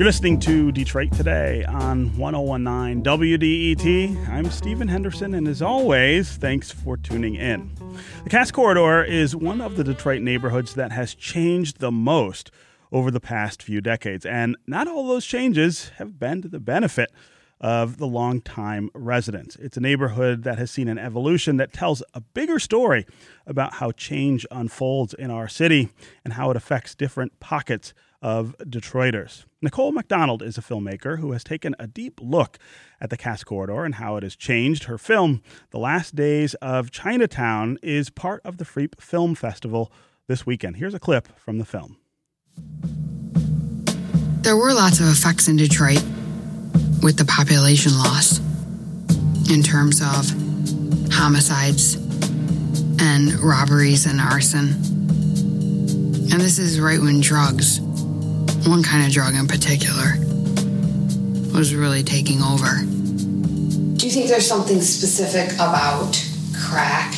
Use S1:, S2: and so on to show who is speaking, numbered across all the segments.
S1: You're listening to Detroit Today on 1019 WDET. I'm Stephen Henderson, and as always, thanks for tuning in. The Cass Corridor is one of the Detroit neighborhoods that has changed the most over the past few decades, and not all those changes have been to the benefit of the longtime residents. It's a neighborhood that has seen an evolution that tells a bigger story about how change unfolds in our city and how it affects different pockets of Detroiters. Nicole McDonald is a filmmaker who has taken a deep look at the Cass Corridor and how it has changed. Her film, The Last Days of Chinatown, is part of the Freep Film Festival this weekend. Here's a clip from the film.
S2: There were lots of effects in Detroit with the population loss in terms of homicides and robberies and arson. And this is right when drugs, one kind of drug in particular, was really taking over.
S3: Do you think there's something specific about crack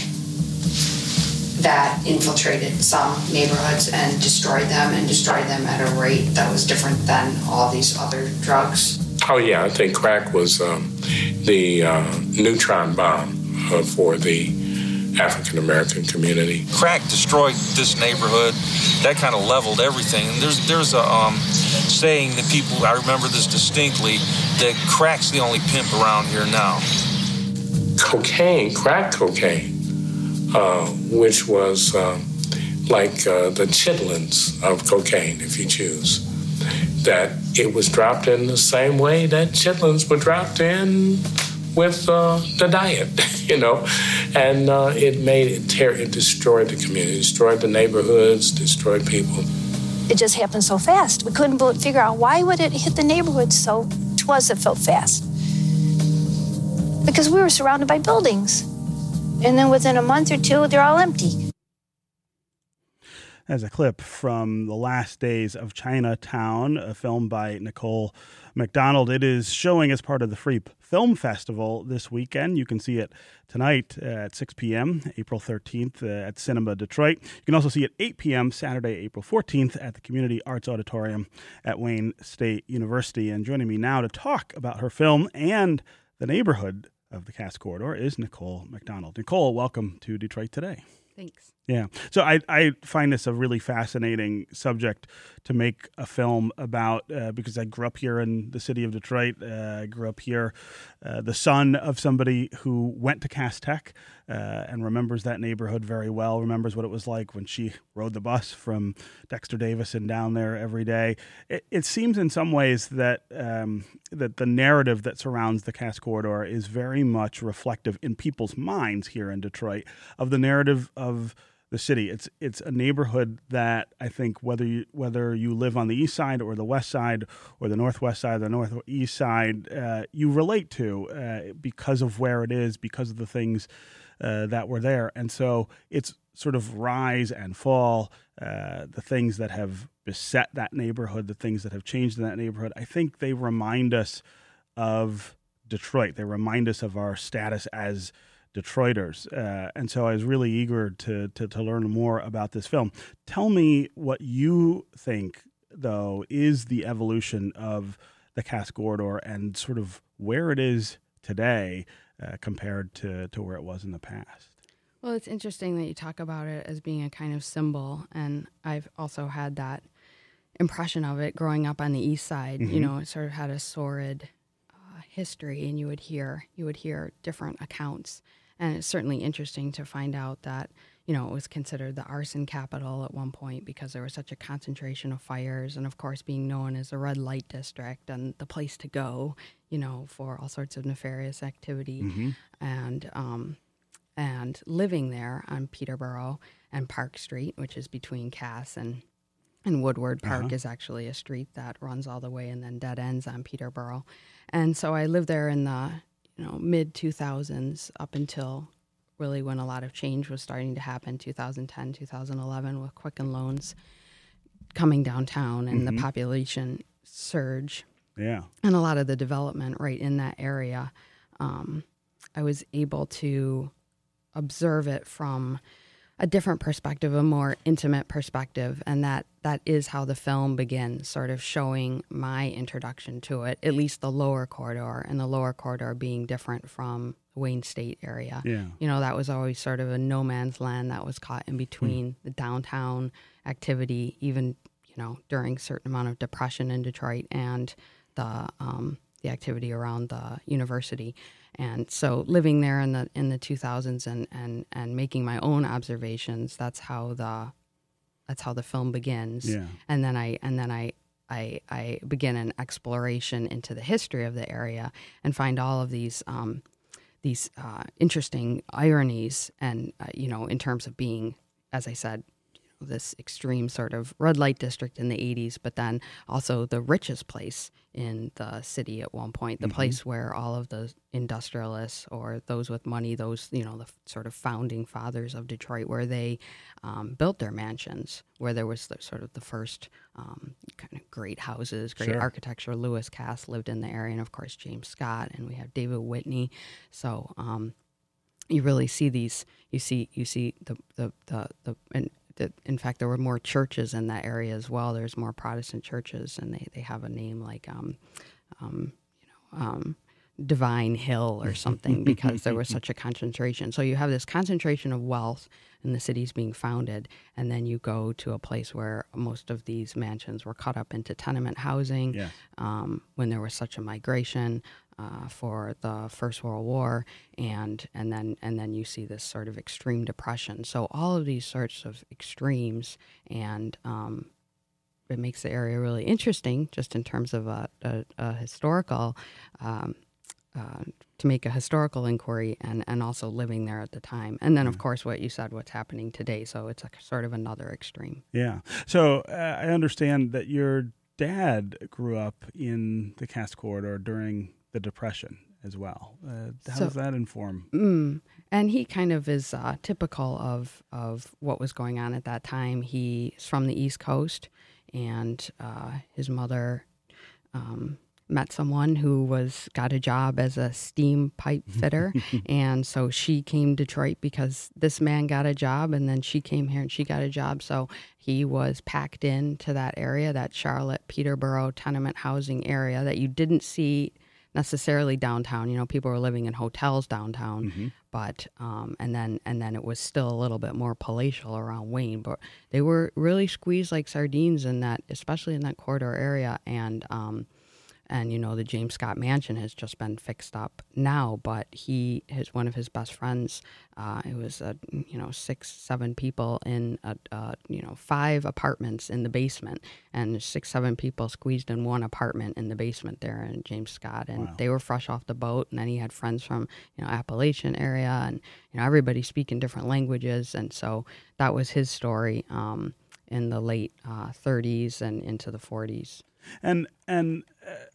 S3: that infiltrated some neighborhoods and destroyed them and destroyed them at a rate that was different than all these other drugs?
S4: Oh, yeah, I think crack was um, the uh, neutron bomb uh, for the African American community.
S5: Crack destroyed this neighborhood. That kind of leveled everything. And there's there's a um, saying that people I remember this distinctly that crack's the only pimp around here now.
S4: Cocaine, crack cocaine, uh, which was um, like uh, the chitlins of cocaine, if you choose that it was dropped in the same way that chitlins were dropped in with uh, the diet, you know, and uh, it made it tear, it destroyed the community, destroyed the neighborhoods, destroyed people.
S6: It just happened so fast. We couldn't figure out why would it hit the neighborhood so twas it felt fast. Because we were surrounded by buildings, and then within a month or two, they're all empty
S1: as a clip from The Last Days of Chinatown, a film by Nicole McDonald. It is showing as part of the Freep Film Festival this weekend. You can see it tonight at 6 p.m., April 13th uh, at Cinema Detroit. You can also see it 8 p.m. Saturday, April 14th at the Community Arts Auditorium at Wayne State University. And joining me now to talk about her film and the neighborhood of the Cass Corridor is Nicole McDonald. Nicole, welcome to Detroit Today.
S7: Thanks.
S1: Yeah. So I, I find this a really fascinating subject to make a film about uh, because I grew up here in the city of Detroit. Uh, I grew up here, uh, the son of somebody who went to Cass Tech uh, and remembers that neighborhood very well, remembers what it was like when she rode the bus from Dexter Davison down there every day. It, it seems in some ways that, um, that the narrative that surrounds the Cass Corridor is very much reflective in people's minds here in Detroit of the narrative of the city. It's it's a neighborhood that I think whether you whether you live on the east side or the west side or the northwest side or the northeast side, uh, you relate to uh, because of where it is, because of the things uh, that were there, and so it's sort of rise and fall. Uh, the things that have beset that neighborhood, the things that have changed in that neighborhood, I think they remind us of Detroit. They remind us of our status as Detroiters. Uh, and so I was really eager to, to, to learn more about this film. Tell me what you think, though, is the evolution of the Cass Corridor and sort of where it is today uh, compared to, to where it was in the past.
S7: Well, it's interesting that you talk about it as being a kind of symbol, and I've also had that impression of it growing up on the east side. Mm-hmm. You know, it sort of had a sordid uh, history, and you would hear you would hear different accounts and it's certainly interesting to find out that, you know, it was considered the arson capital at one point because there was such a concentration of fires. And of course, being known as a red light district and the place to go, you know, for all sorts of nefarious activity. Mm-hmm. And, um, and living there on Peterborough and Park Street, which is between Cass and and Woodward Park uh-huh. is actually a street that runs all the way and then dead ends on Peterborough. And so I lived there in the you know mid 2000s up until really when a lot of change was starting to happen 2010 2011 with quicken loans coming downtown and mm-hmm. the population surge.
S1: Yeah.
S7: And a lot of the development right in that area. Um, i was able to observe it from a different perspective, a more intimate perspective, and that that is how the film begins, sort of showing my introduction to it. At least the lower corridor, and the lower corridor being different from the Wayne State area.
S1: Yeah.
S7: You know, that was always sort of a no man's land that was caught in between the downtown activity, even you know during certain amount of depression in Detroit, and the um, the activity around the university. And so living there in the in the 2000s and and and making my own observations, that's how the that's how the film begins.
S1: Yeah.
S7: And then I and then I I, I begin an exploration into the history of the area and find all of these um, these uh, interesting ironies and uh, you know in terms of being, as I said, this extreme sort of red light district in the 80s, but then also the richest place in the city at one point, the place where all of the industrialists or those with money, those, you know, the f- sort of founding fathers of Detroit, where they um, built their mansions, where there was the, sort of the first um, kind of great houses, great
S1: Sure.
S7: architecture. Lewis Cass lived in the area, and of course, James Scott, and we have David Whitney. So, um, you really see these you see you see the the the, the and the, in fact there were more churches in that area as well. There's more protestant churches and they, they have a name like um, um, you know um, divine hill or something because there was such a concentration so you have this concentration of wealth and the cities being founded and then you go to a place where most of these mansions were cut up into tenement housing
S1: Yeah.
S7: um, when there was such a migration uh, for the First World War, and and then and then you see this sort of extreme depression. So all of these sorts of extremes, and um, it makes the area really interesting, just in terms of a, a, a historical. Um, uh, to make a historical inquiry and, and also living there at the time. And then, of course, what you said, what's happening today. So it's a, sort of another extreme.
S1: Yeah. So uh, I understand that your dad grew up in the Cass Corridor during the Depression as well. Uh, how
S7: So-
S1: does that inform?
S7: Mm. And he kind of is uh, typical of of what was going on at that time. He's from the East Coast, and uh, his mother um, met someone who was got a job as a steam pipe fitter, and so she came to Detroit because this man got a job, and then she came here and she got a job. So he was packed into that area, that Charlotte Peterborough tenement housing area that you didn't see necessarily downtown. You know, people were living in hotels downtown, but um, and then and then it was still a little bit more palatial around Wayne. But they were really squeezed like sardines in that, especially in that corridor area. And um, and you know the James Scott Mansion has just been fixed up now, but he his one of his best friends. Uh, it was uh, you know six seven people in a, uh, you know five apartments in the basement, and six seven people squeezed in one apartment in the basement there in James Scott, and they were fresh off the boat, and then he had friends from you know Appalachian area, and you know everybody speaking different languages, and so that was his story. Um, in the late uh, 30s and into the 40s.
S1: And and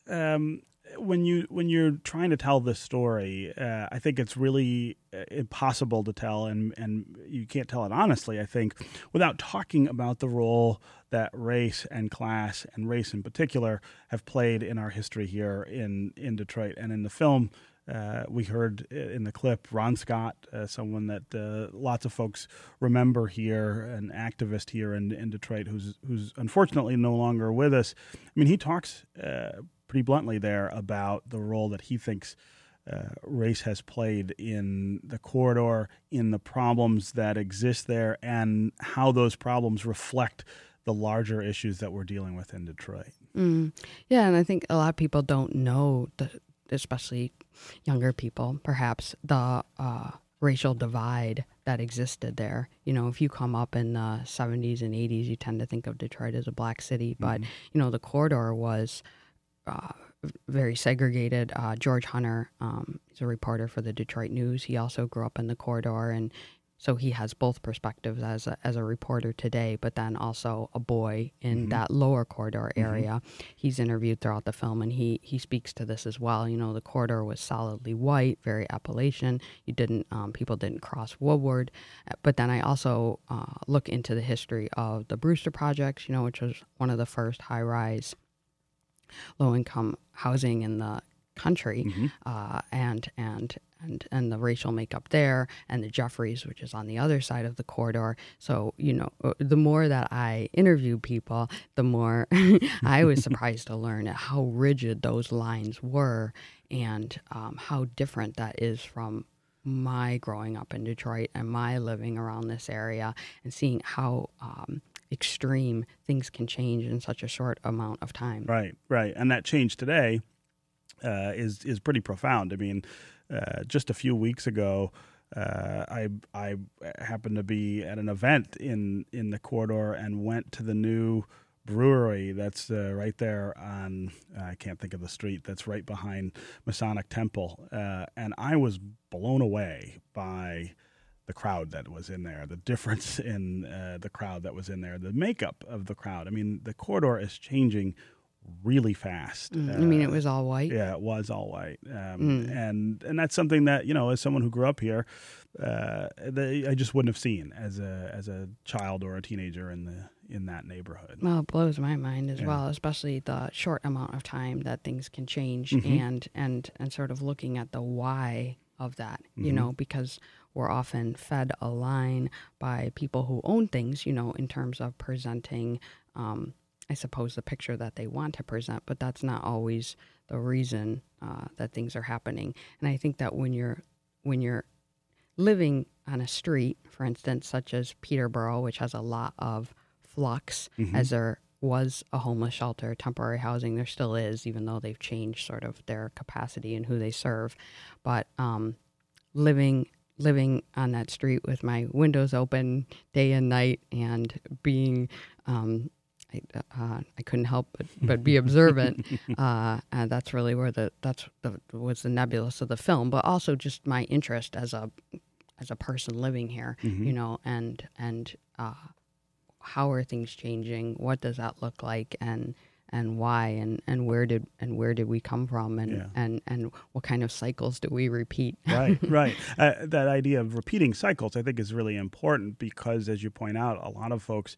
S1: uh, um, when you when you're trying to tell this story, uh, I think it's really uh, impossible to tell, and and you can't tell it honestly. I think without talking about the role that race and class and race in particular have played in our history here in in Detroit and in the film. Uh, we heard in the clip Ron Scott, uh, someone that uh, lots of folks remember here, an activist here in, in Detroit, who's who's unfortunately no longer with us. I mean, he talks uh, pretty bluntly there about the role that he thinks uh, race has played in the corridor, in the problems that exist there, and how those problems reflect the larger issues that we're dealing with in Detroit.
S7: Mm. Yeah, and I think a lot of people don't know, the, especially younger people, perhaps, the uh, racial divide that existed there. You know, if you come up in the 70s and 80s, you tend to think of Detroit as a black city, but, you know, the corridor was. Uh, very segregated. Uh, George Hunter um, is a reporter for the Detroit News. He also grew up in the corridor, and so he has both perspectives as a, as a reporter today, but then also a boy in that lower corridor area. He's interviewed throughout the film, and he he speaks to this as well. You know, the corridor was solidly white, very Appalachian. You didn't um, people didn't cross Woodward, Uh, but then I also uh, look into the history of the Brewster projects. You know, which was one of the first high rise low income housing in the country uh, and and and and the racial makeup there, and the Jeffries, which is on the other side of the corridor. So you know, uh, the more that I interview people, the more I was surprised to learn how rigid those lines were, and um, how different that is from my growing up in Detroit and my living around this area and seeing how um, extreme things can change in such a short amount of time.
S1: Right, right, and that change today uh, is is pretty profound. I mean, uh, just a few weeks ago. Uh, I I happened to be at an event in in the corridor and went to the new brewery that's uh, right there on I can't think of the street that's right behind Masonic Temple, uh, and I was blown away by the crowd that was in there, the difference in uh, the crowd that was in there, the makeup of the crowd. I mean, the corridor is changing really fast.
S7: Mm, I mean, it was all white.
S1: Yeah, it was all white, um, mm. and and that's something that you know, as someone who grew up here, uh, they, I just wouldn't have seen as a as a child or a teenager in the in that neighborhood.
S7: Well, it blows my mind as yeah. well, especially the short amount of time that things can change, mm-hmm. and and and sort of looking at the why of that, mm-hmm. you know, because we're often fed a line by people who own things, you know, in terms of presenting. Um, I suppose, the picture that they want to present, but that's not always the reason uh, that things are happening. And I think that when you're when you're living on a street, for instance, such as Peterborough, which has a lot of flux, mm-hmm. as there was a homeless shelter, temporary housing, there still is, even though they've changed sort of their capacity and who they serve. But um, living living on that street with my windows open day and night and being um, I, uh, I couldn't help but, but be observant. uh, and that's really where the that's the, was the nebulous of the film, but also just my interest as a as a person living here, mm-hmm. you know, and and uh, how are things changing? What does that look like? And and why and, and where did and where did we come from and, yeah. and and what kind of cycles do we repeat
S1: right right uh, that idea of repeating cycles i think is really important because as you point out a lot of folks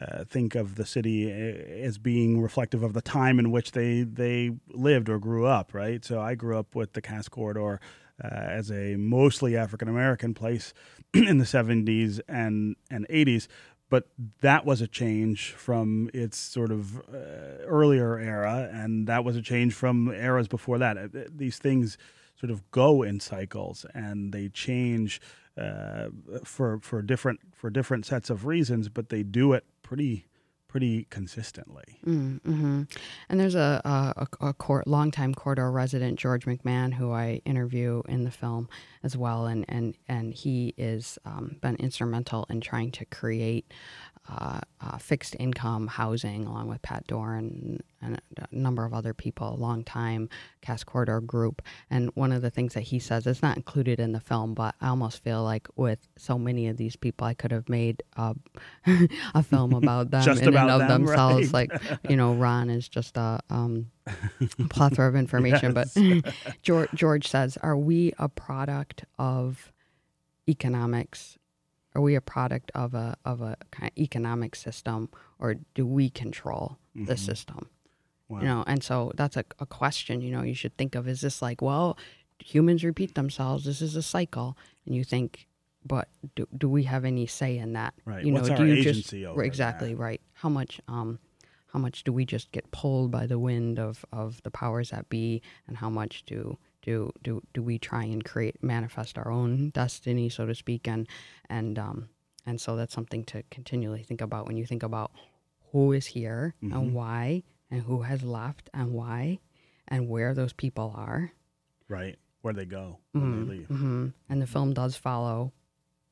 S1: uh, think of the city uh, as being reflective of the time in which they they lived or grew up, right? So I grew up with the Cass Corridor uh, as a mostly African American place in the 70s and and 80s, but that was a change from its sort of uh, earlier era, and that was a change from eras before that. Uh, these things sort of go in cycles and they change uh, for for different for different sets of reasons, but they do it pretty pretty consistently.
S7: Mm, mm-hmm. And there's a, a, a court, longtime corridor resident, George McMahon, who I interview in the film as well, and and and he is um, been instrumental in trying to create uh, uh, fixed income housing, along with Pat Doran and a number of other people, a long time Cass Corridor group. And one of the things that he says, it's not included in the film, but I almost feel like with so many of these people, I could have made a, a film about them in
S1: about
S7: and of
S1: them,
S7: themselves.
S1: Right.
S7: Like, you know, Ron is just a um, plethora of information. Yes. But George, George says, Are we a product of economics are we a product of a of a kind of economic system, or do we control mm-hmm. the system? Wow. You know, and so that's a, a question. You know, you should think of: Is this like, well, humans repeat themselves? This is a cycle, and you think, but do, do we have any say in that?
S1: Right.
S7: You
S1: know,
S7: What's
S1: do
S7: you
S1: agency
S7: just exactly
S1: that?
S7: right? How much um, how much do we just get pulled by the wind of of the powers that be, and how much do do do do we try and create manifest our own destiny, so to speak, and and um, and so that's something to continually think about when you think about who is here mm-hmm. and why, and who has left and why, and where those people are.
S1: Right, where they go when
S7: mm-hmm.
S1: they leave.
S7: Mm-hmm. And the film does follow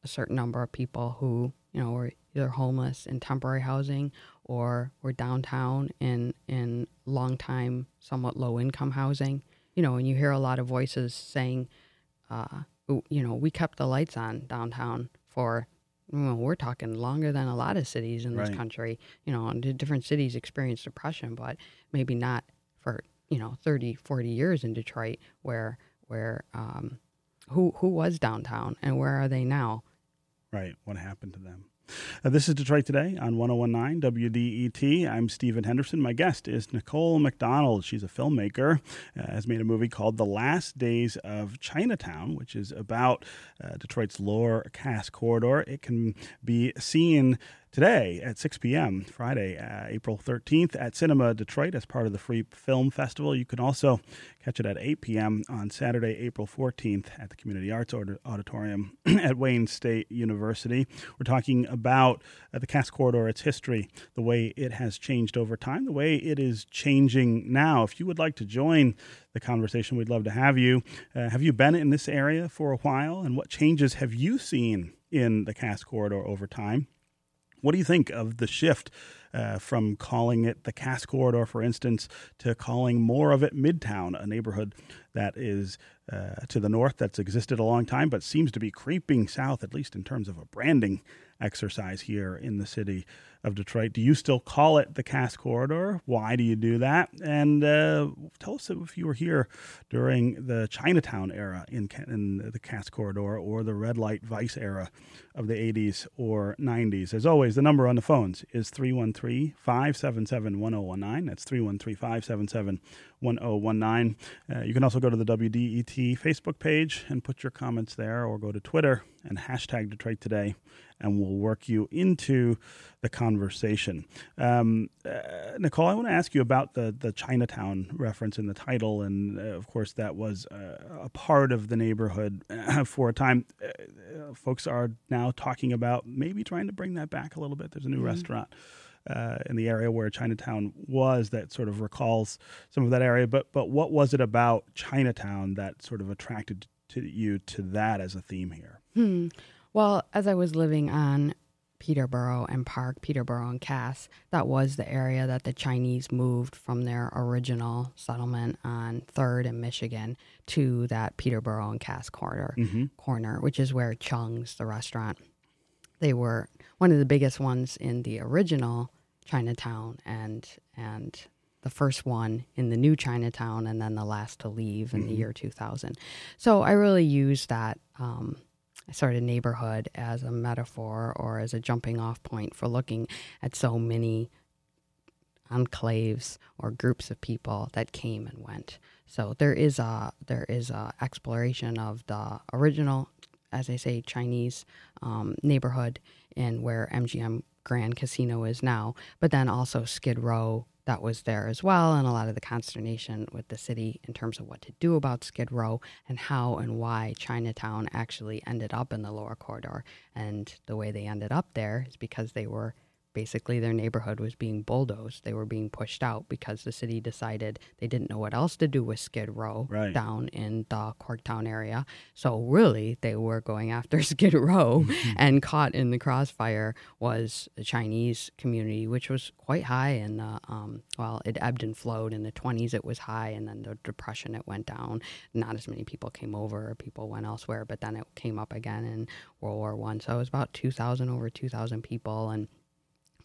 S7: a certain number of people who you know were either homeless in temporary housing or were downtown in in long time, somewhat low income housing you know, and you hear a lot of voices saying, uh, you know, we kept the lights on downtown for, well, we're talking longer than a lot of cities in this
S1: right.
S7: country. You know, and different cities experience depression, but maybe not for, you know, 30, 40 years in Detroit where, where, um, who, who was downtown and where are they now?
S1: Right. What happened to them? Uh, this is Detroit Today on 1019 WDET. I'm Stephen Henderson. My guest is Nicole McDonald. She's a filmmaker, uh, has made a movie called The Last Days of Chinatown, which is about uh, Detroit's lower Cass corridor. It can be seen today at 6 p.m., Friday, uh, April 13th, at Cinema Detroit as part of the Freep Film Festival. You can also catch it at 8 p.m. on Saturday, April 14th, at the Community Arts Auditorium at Wayne State University. We're talking about uh, the Cass Corridor, its history, the way it has changed over time, the way it is changing now. If you would like to join the conversation, we'd love to have you. Uh, have you been in this area for a while, and what changes have you seen in the Cass Corridor over time? What do you think of the shift uh, from calling it the Cass Corridor, for instance, to calling more of it Midtown, a neighborhood that is uh, to the north that's existed a long time, but seems to be creeping south, at least in terms of a branding exercise here in the city of Detroit. Do you still call it the Cass Corridor? Why do you do that? And uh, tell us if you were here during the Chinatown era in, in the Cass Corridor or the red light vice era of the 80s or 90s. As always, the number on the phones is 313 577 1019. That's 313 577 1019. Uh, you can also go to the WDET Facebook page and put your comments there, or go to Twitter and hashtag Detroit Today, and we'll work you into the conversation. Um, uh, Nicole, I want to ask you about the the Chinatown reference in the title, and uh, of course that was uh, a part of the neighborhood for a time. Uh, folks are now talking about maybe trying to bring that back a little bit. There's a new mm-hmm. restaurant uh, in the area where Chinatown was that sort of recalls some of that area. But but what was it about Chinatown that sort of attracted to you to that as a theme here?
S7: Hmm. Well, as I was living on Peterborough and Park, Peterborough and Cass, that was the area that the Chinese moved from their original settlement on Third and Michigan to that Peterborough and Cass corner, mm-hmm. corner, which is where Chung's, the restaurant, they were one of the biggest ones in the original Chinatown and and the first one in the new Chinatown and then the last to leave in mm-hmm. the year 2000. So I really used that um, sort of neighborhood as a metaphor or as a jumping off point for looking at so many enclaves or groups of people that came and went. So there is a there is a exploration of the original, as I say, Chinese um, neighborhood and where MGM Grand Casino is now, but then also Skid Row that was there as well, and a lot of the consternation with the city in terms of what to do about Skid Row and how and why Chinatown actually ended up in the lower corridor. And the way they ended up there is because they were basically their neighborhood was being bulldozed. They were being pushed out because the city decided they didn't know what else to do with Skid Row right. down in the Corktown area. So really, they were going after Skid Row, and caught in the crossfire was the Chinese community, which was quite high. And um, well, it ebbed and flowed. In the 20s, it was high, and then the depression it went down. Not as many people came over, people went elsewhere, but then it came up again in World War One. So it was about 2,000 over 2,000 people, and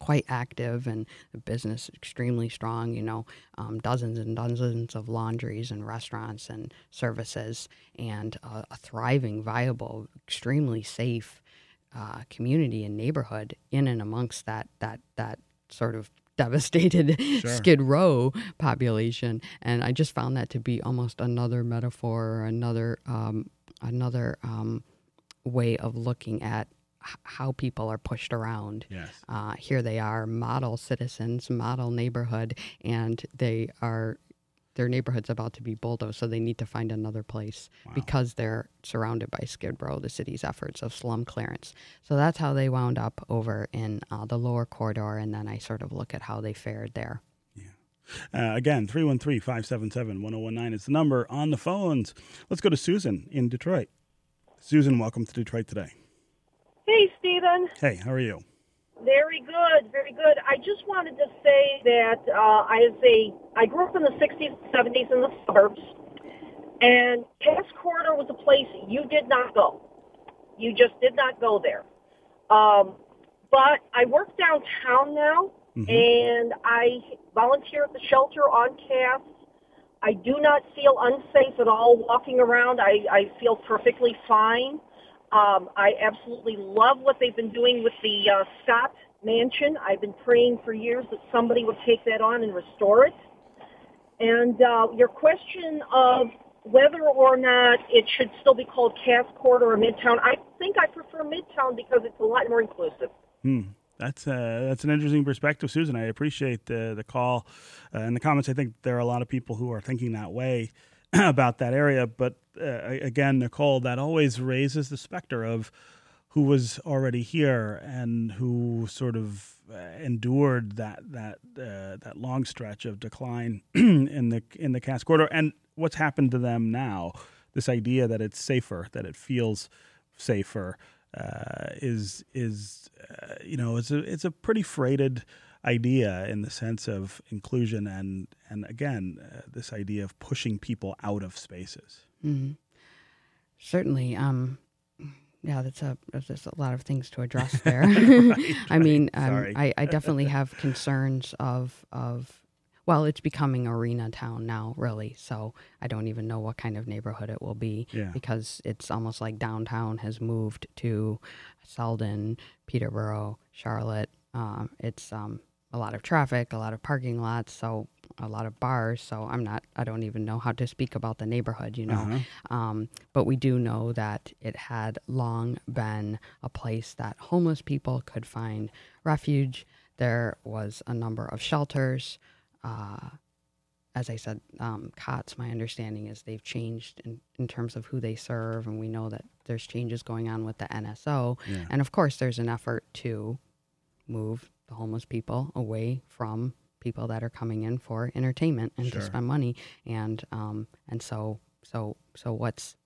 S7: quite active and the business extremely strong. You know, um, dozens and dozens of laundries and restaurants and services, and a, a thriving, viable, extremely safe uh, community and neighborhood in and amongst that that that sort of devastated sure. Skid Row population. And I just found that to be almost another metaphor or another um, another um, way of looking at how people are pushed around.
S1: Yes.
S7: Uh, here they are, model citizens, model neighborhood, and they are their neighborhood's about to be bulldozed, so they need to find another place wow. because they're surrounded by Skid Row, the city's efforts of slum clearance. So that's how they wound up over in uh, the lower corridor, and then I sort of look at how they fared there.
S1: Uh, again, 313 577 1019 is the number on the phones. Let's go to Susan in Detroit. Susan, welcome to Detroit today.
S8: Hey, Stephen.
S1: Hey, how are you?
S8: Very good, very good. I just wanted to say that uh, I as a I grew up in the 60s, 70s in the suburbs, and Cass Corridor was a place you did not go. You just did not go there. Um, but I work downtown now, mm-hmm. and I volunteer at the shelter on Cass. I do not feel unsafe at all walking around. I, I feel perfectly fine. Um, I absolutely love what they've been doing with the uh, Scott Mansion. I've been praying for years that somebody would take that on and restore it. And uh, your question of whether or not it should still be called Cass Court or Midtown, I think I prefer Midtown because it's a lot more inclusive.
S1: Hmm. That's uh, that's an interesting perspective, Susan. I appreciate the the call uh, and the comments. I think there are a lot of people who are thinking that way about that area. But uh, again, Nicole, that always raises the specter of who was already here and who sort of uh, endured that that uh, that long stretch of decline in the in the Cass corridor and what's happened to them now. This idea that it's safer, that it feels safer, uh, is is uh, you know it's a it's a pretty freighted idea in the sense of inclusion and and again uh, this idea of pushing people out of spaces.
S7: Mm-hmm. Certainly, um, yeah, that's a there's a lot of things to address there. right, I mean, um, I, I definitely have concerns of of well, it's becoming arena town now, really. So I don't even know what kind of neighborhood it will be
S1: yeah.
S7: because it's almost like downtown has moved to Selden, Peterborough, Charlotte. Um, it's um, a lot of traffic, a lot of parking lots, so a lot of bars. So I'm not, I don't even know how to speak about the neighborhood, you know. Uh-huh. Um, but we do know that it had long been a place that homeless people could find refuge. There was a number of shelters. Uh, as I said, um, COTS, my understanding is they've changed in, in terms of who they serve, and we know that there's changes going on with the NSO.
S1: Yeah.
S7: And of course, there's an effort to move the homeless people away from people that are coming in for entertainment and
S1: Sure.
S7: to spend money. And um, and so so so what's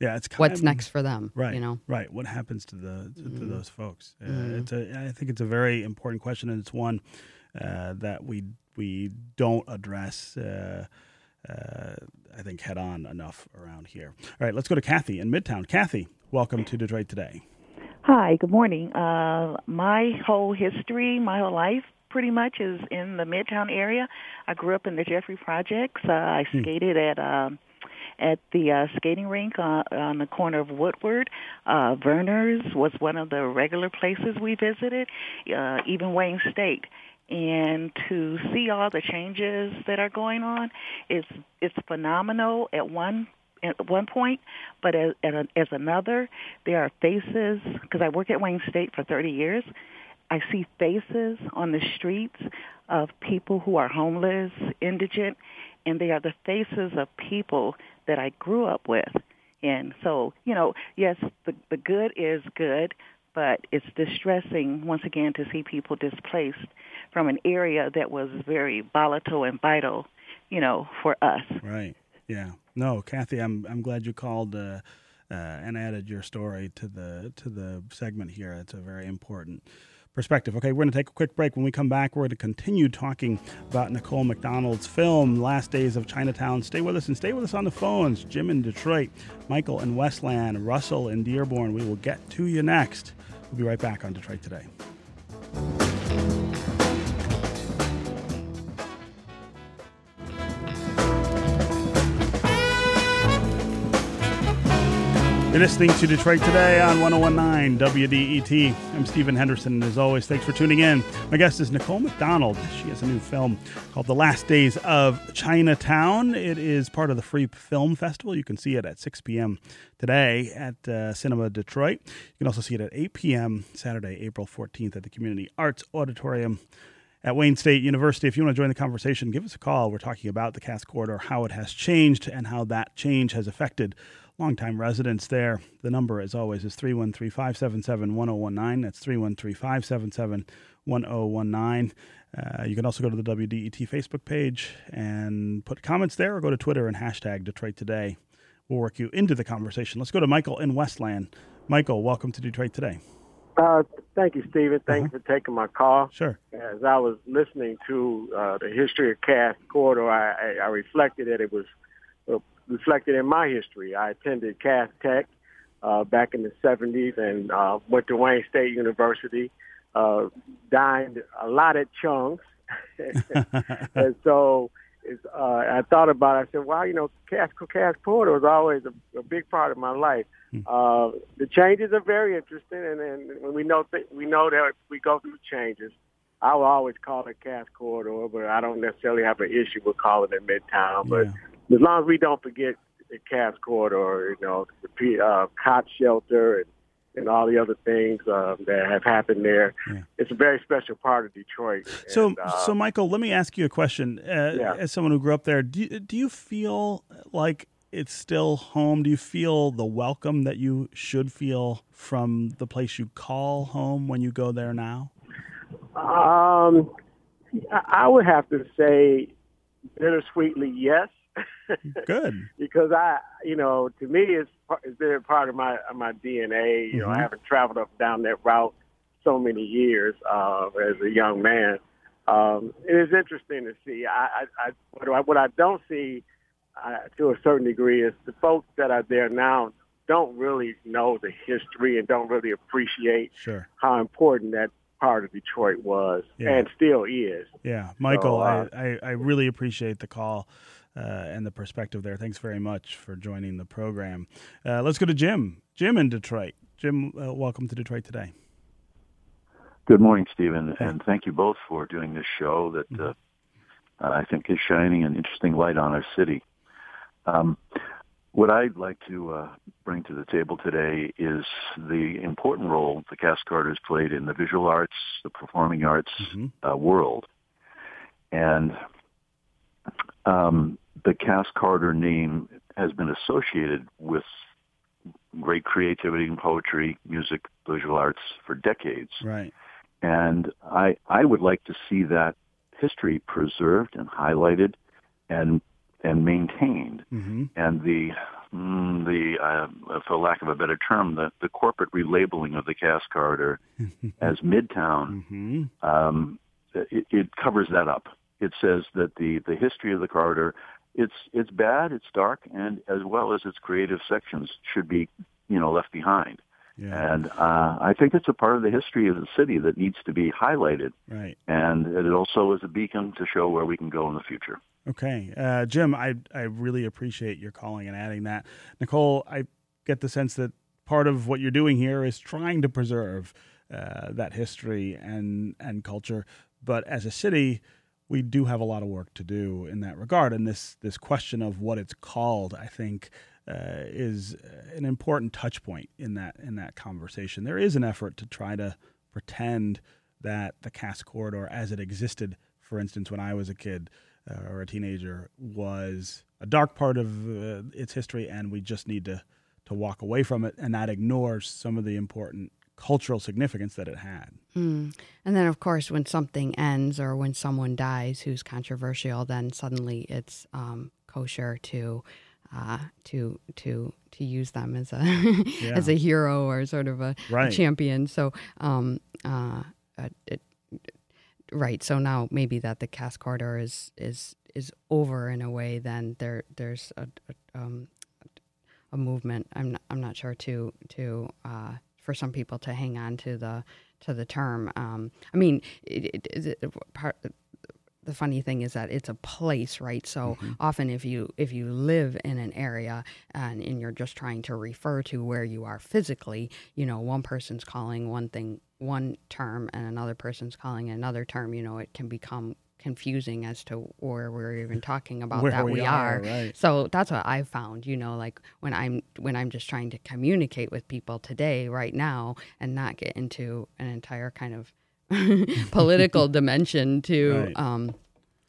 S1: Yeah, it's kind
S7: what's next for them?
S1: Right.
S7: You know.
S1: Right. What happens to the to, to
S7: Mhm.
S1: those folks? Uh,
S7: Mhm.
S1: It's a. I think it's a very important question, and it's one uh, that we we don't address. Uh, uh, I think head on enough around here. All right, let's go to Kathy in Midtown. Kathy, welcome to Detroit today.
S9: Hi, good morning. Uh, my whole history, my whole life, pretty much is in the Midtown area. I grew up in the Jeffries Projects. Uh, I
S1: Hmm.
S9: skated at um, at the uh, skating rink uh, on the corner of Woodward. Uh, Vernors was one of the regular places we visited. Uh, even Wayne State. And to see all the changes that are going on, it's it's phenomenal. At one at one point, but as, as another, there are faces because I work at Wayne State for 30 years. I see faces on the streets of people who are homeless, indigent, and they are the faces of people that I grew up with. And so, you know, yes, the the good is good, but it's distressing once again to see people displaced from an area that was very volatile and vital, you know, for us.
S1: Right. Yeah. No, Kathy, I'm I'm glad you called uh, uh, and added your story to the to the segment here. It's a very important perspective. Okay, we're going to take a quick break. When we come back, we're going to continue talking about Nicole McDonald's film, Last Days of Chinatown. Stay with us and stay with us on the phones. Jim in Detroit, Michael in Westland, Russell in Dearborn. We will get to you next. We'll be right back on Detroit Today. You're listening to Detroit Today on 1019 WDET. I'm Stephen Henderson, and as always, thanks for tuning in. My guest is Nicole McDonald. She has a new film called The Last Days of Chinatown. It is part of the Freep Film Festival. You can see it at 6 p.m. today at uh, Cinema Detroit. You can also see it at 8 p.m. Saturday, April 14th at the Community Arts Auditorium at Wayne State University. If you want to join the conversation, give us a call. We're talking about the Cass Corridor, how it has changed, and how that change has affected longtime residents there. The number, as always, is 313 577 1019. That's 313 577 1019. Uh, You can also go to the WDET Facebook page and put comments there or go to Twitter and hashtag Detroit Today. We'll work you into the conversation. Let's go to Michael in Westland. Michael, welcome to Detroit Today.
S10: Uh, thank you, Stephen. Thanks for taking my call.
S1: Sure.
S10: As I was listening to uh, the history of Cass Corridor, I, I, I reflected that it was reflected in my history. I attended Cass Tech uh, back in the 70s and uh, went to Wayne State University, uh, dined a lot at Chung's. and so uh, I thought about. it. I said, "Wow, you know, Cass Cass Corridor was always a, a big part of my life.
S1: Hmm.
S10: Uh, the changes are very interesting, and, and when we know th- we know that we go through changes. I will always call it Cass Corridor, but I don't necessarily have an issue with calling it Midtown. But as long as we don't forget the Cass Corridor, you know, the uh, COTS shelter and and all the other things uh, that have happened there. It's a very special part of Detroit.
S1: So,
S10: And, uh,
S1: so Michael, let me ask you a question. Uh,
S10: Yeah.
S1: As someone who grew up there, do you, do you feel like it's still home? Do you feel the welcome that you should feel from the place you call home when you go there now?
S10: Um, I I would have to say bittersweetly yes.
S1: Good.
S10: because I, you know, to me, it's it's been a part of my of my DNA. You know, I
S1: Mhm.
S10: haven't traveled up and down that route so many years uh, as a young man. Um, it is interesting to see. I, I, I what I, what I don't see uh, to a certain degree is the folks that are there now don't really know the history and don't really appreciate
S1: Sure.
S10: how important that part of Detroit was
S1: Yeah.
S10: and still is.
S1: Yeah, Michael,
S10: So, uh,
S1: I, I, I really appreciate the call uh, and the perspective there. Thanks very much for joining the program. Uh, let's go to Jim. Jim in Detroit. Jim, uh, welcome to Detroit today.
S11: Good morning, Stephen, and thank you both for doing this show that
S1: Mm-hmm.
S11: uh, I think is shining an interesting light on our city. Um, what I'd like to uh, bring to the table today is the important role the Cass Corridor's played in the visual arts, the performing arts uh, world. And um, the Cass Corridor name has been associated with great creativity in poetry, music, visual arts for decades.
S1: Right.
S11: And I, I would like to see that history preserved and highlighted and and maintained.
S1: Mm-hmm.
S11: And the mm, the uh, for lack of a better term, the, the corporate relabeling of the Cass Corridor as Midtown,
S1: Mm-hmm.
S11: um, it, it covers that up. It says that the the history of the Corridor, it's it's bad, it's dark, and as well as its creative sections should be you know left behind.
S1: Yeah.
S11: And uh, I think it's a part of the history of the city that needs to be highlighted.
S1: Right.
S11: And it also is a beacon to show where we can go in the future.
S1: Okay, uh, Jim, I I really appreciate your calling and adding that. Nicole, I get the sense that part of what you're doing here is trying to preserve uh, that history and and culture, but as a city, we do have a lot of work to do in that regard. And this this question of what it's called, I think. Uh, is an important touch point in that in that conversation. There is an effort to try to pretend that the Cass Corridor, as it existed, for instance, when I was a kid, uh, or a teenager was a dark part of uh, its history, and we just need to to walk away from it and not ignore some of the important cultural significance that it had.
S7: Mm. And then, of course, when something ends or when someone dies who's controversial, then suddenly it's um, kosher to uh, to to to use them as a as a hero or sort of a, a champion. So, um, uh, uh, it, right. So now maybe that the Cass Corridor is is is over in a way. Then there there's a, a um, a movement. I'm not, I'm not sure to to uh, for some people to hang on to the to the term. Um, I mean, it, it, it part. The funny thing is that it's a place, right? So often, if you if you live in an area and, and you're just trying to refer to where you are physically, you know, one person's calling one thing one term and another person's calling another term. You know, it can become confusing as to where we're even talking about
S1: Where
S7: that
S1: we
S7: we
S1: are,
S7: are.
S1: right.
S7: So that's what I've found, you know, like when I'm when I'm just trying to communicate with people today, right now, and not get into an entire kind of political dimension to
S1: Right.
S7: um,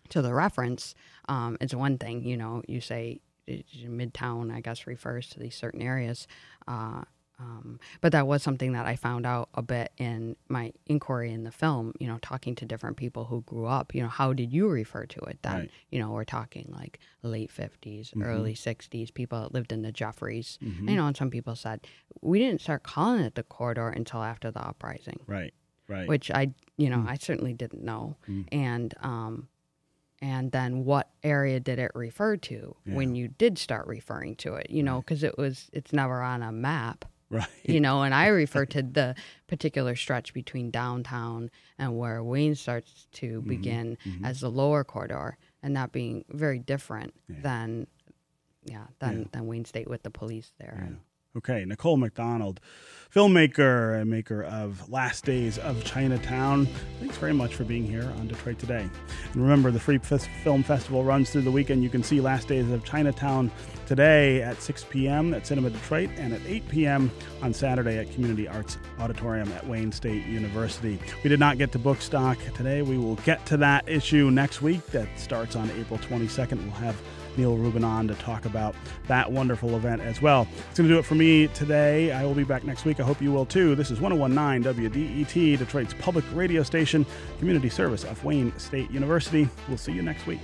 S7: to the reference. Um, it's one thing, you know, you say uh, Midtown, I guess, refers to these certain areas. Uh, um, but that was something that I found out a bit in my inquiry in the film, you know, talking to different people who grew up, you know, how did you refer to it then?
S1: Right.
S7: You know, we're talking like late 50s,
S1: Mhm.
S7: early 60s, people that lived in the Jeffries.
S1: Mhm.
S7: You know, and some people said, we didn't start calling it the corridor until after the uprising.
S1: Right. Right.
S7: Which I, you know,
S1: Mm.
S7: I certainly didn't know.
S1: Mm.
S7: And, um, and then what area did it refer to when you did start referring to it? You know, because it was, it's never on a map
S1: Right.
S7: you know, and I refer to the particular stretch between downtown and where Wayne starts to mm-hmm. begin mm-hmm. as the lower corridor. and that being very different than yeah than than Wayne State with the police there. And
S1: Okay, Nicole McDonald, filmmaker and maker of Last Days of Chinatown. Thanks very much for being here on Detroit Today. And remember, the Freep Film Festival runs through the weekend. You can see Last Days of Chinatown today at 6 p.m. at Cinema Detroit and at 8 p.m. on Saturday at Community Arts Auditorium at Wayne State University. We did not get to Bookstock today. We will get to that issue next week. That starts on April 22nd. We'll have Neil Rubin on to talk about that wonderful event as well. It's going to do it for me today. I will be back next week. I hope you will too. This is 1019 WDET, Detroit's public radio station, community service of Wayne State University. We'll see you next week.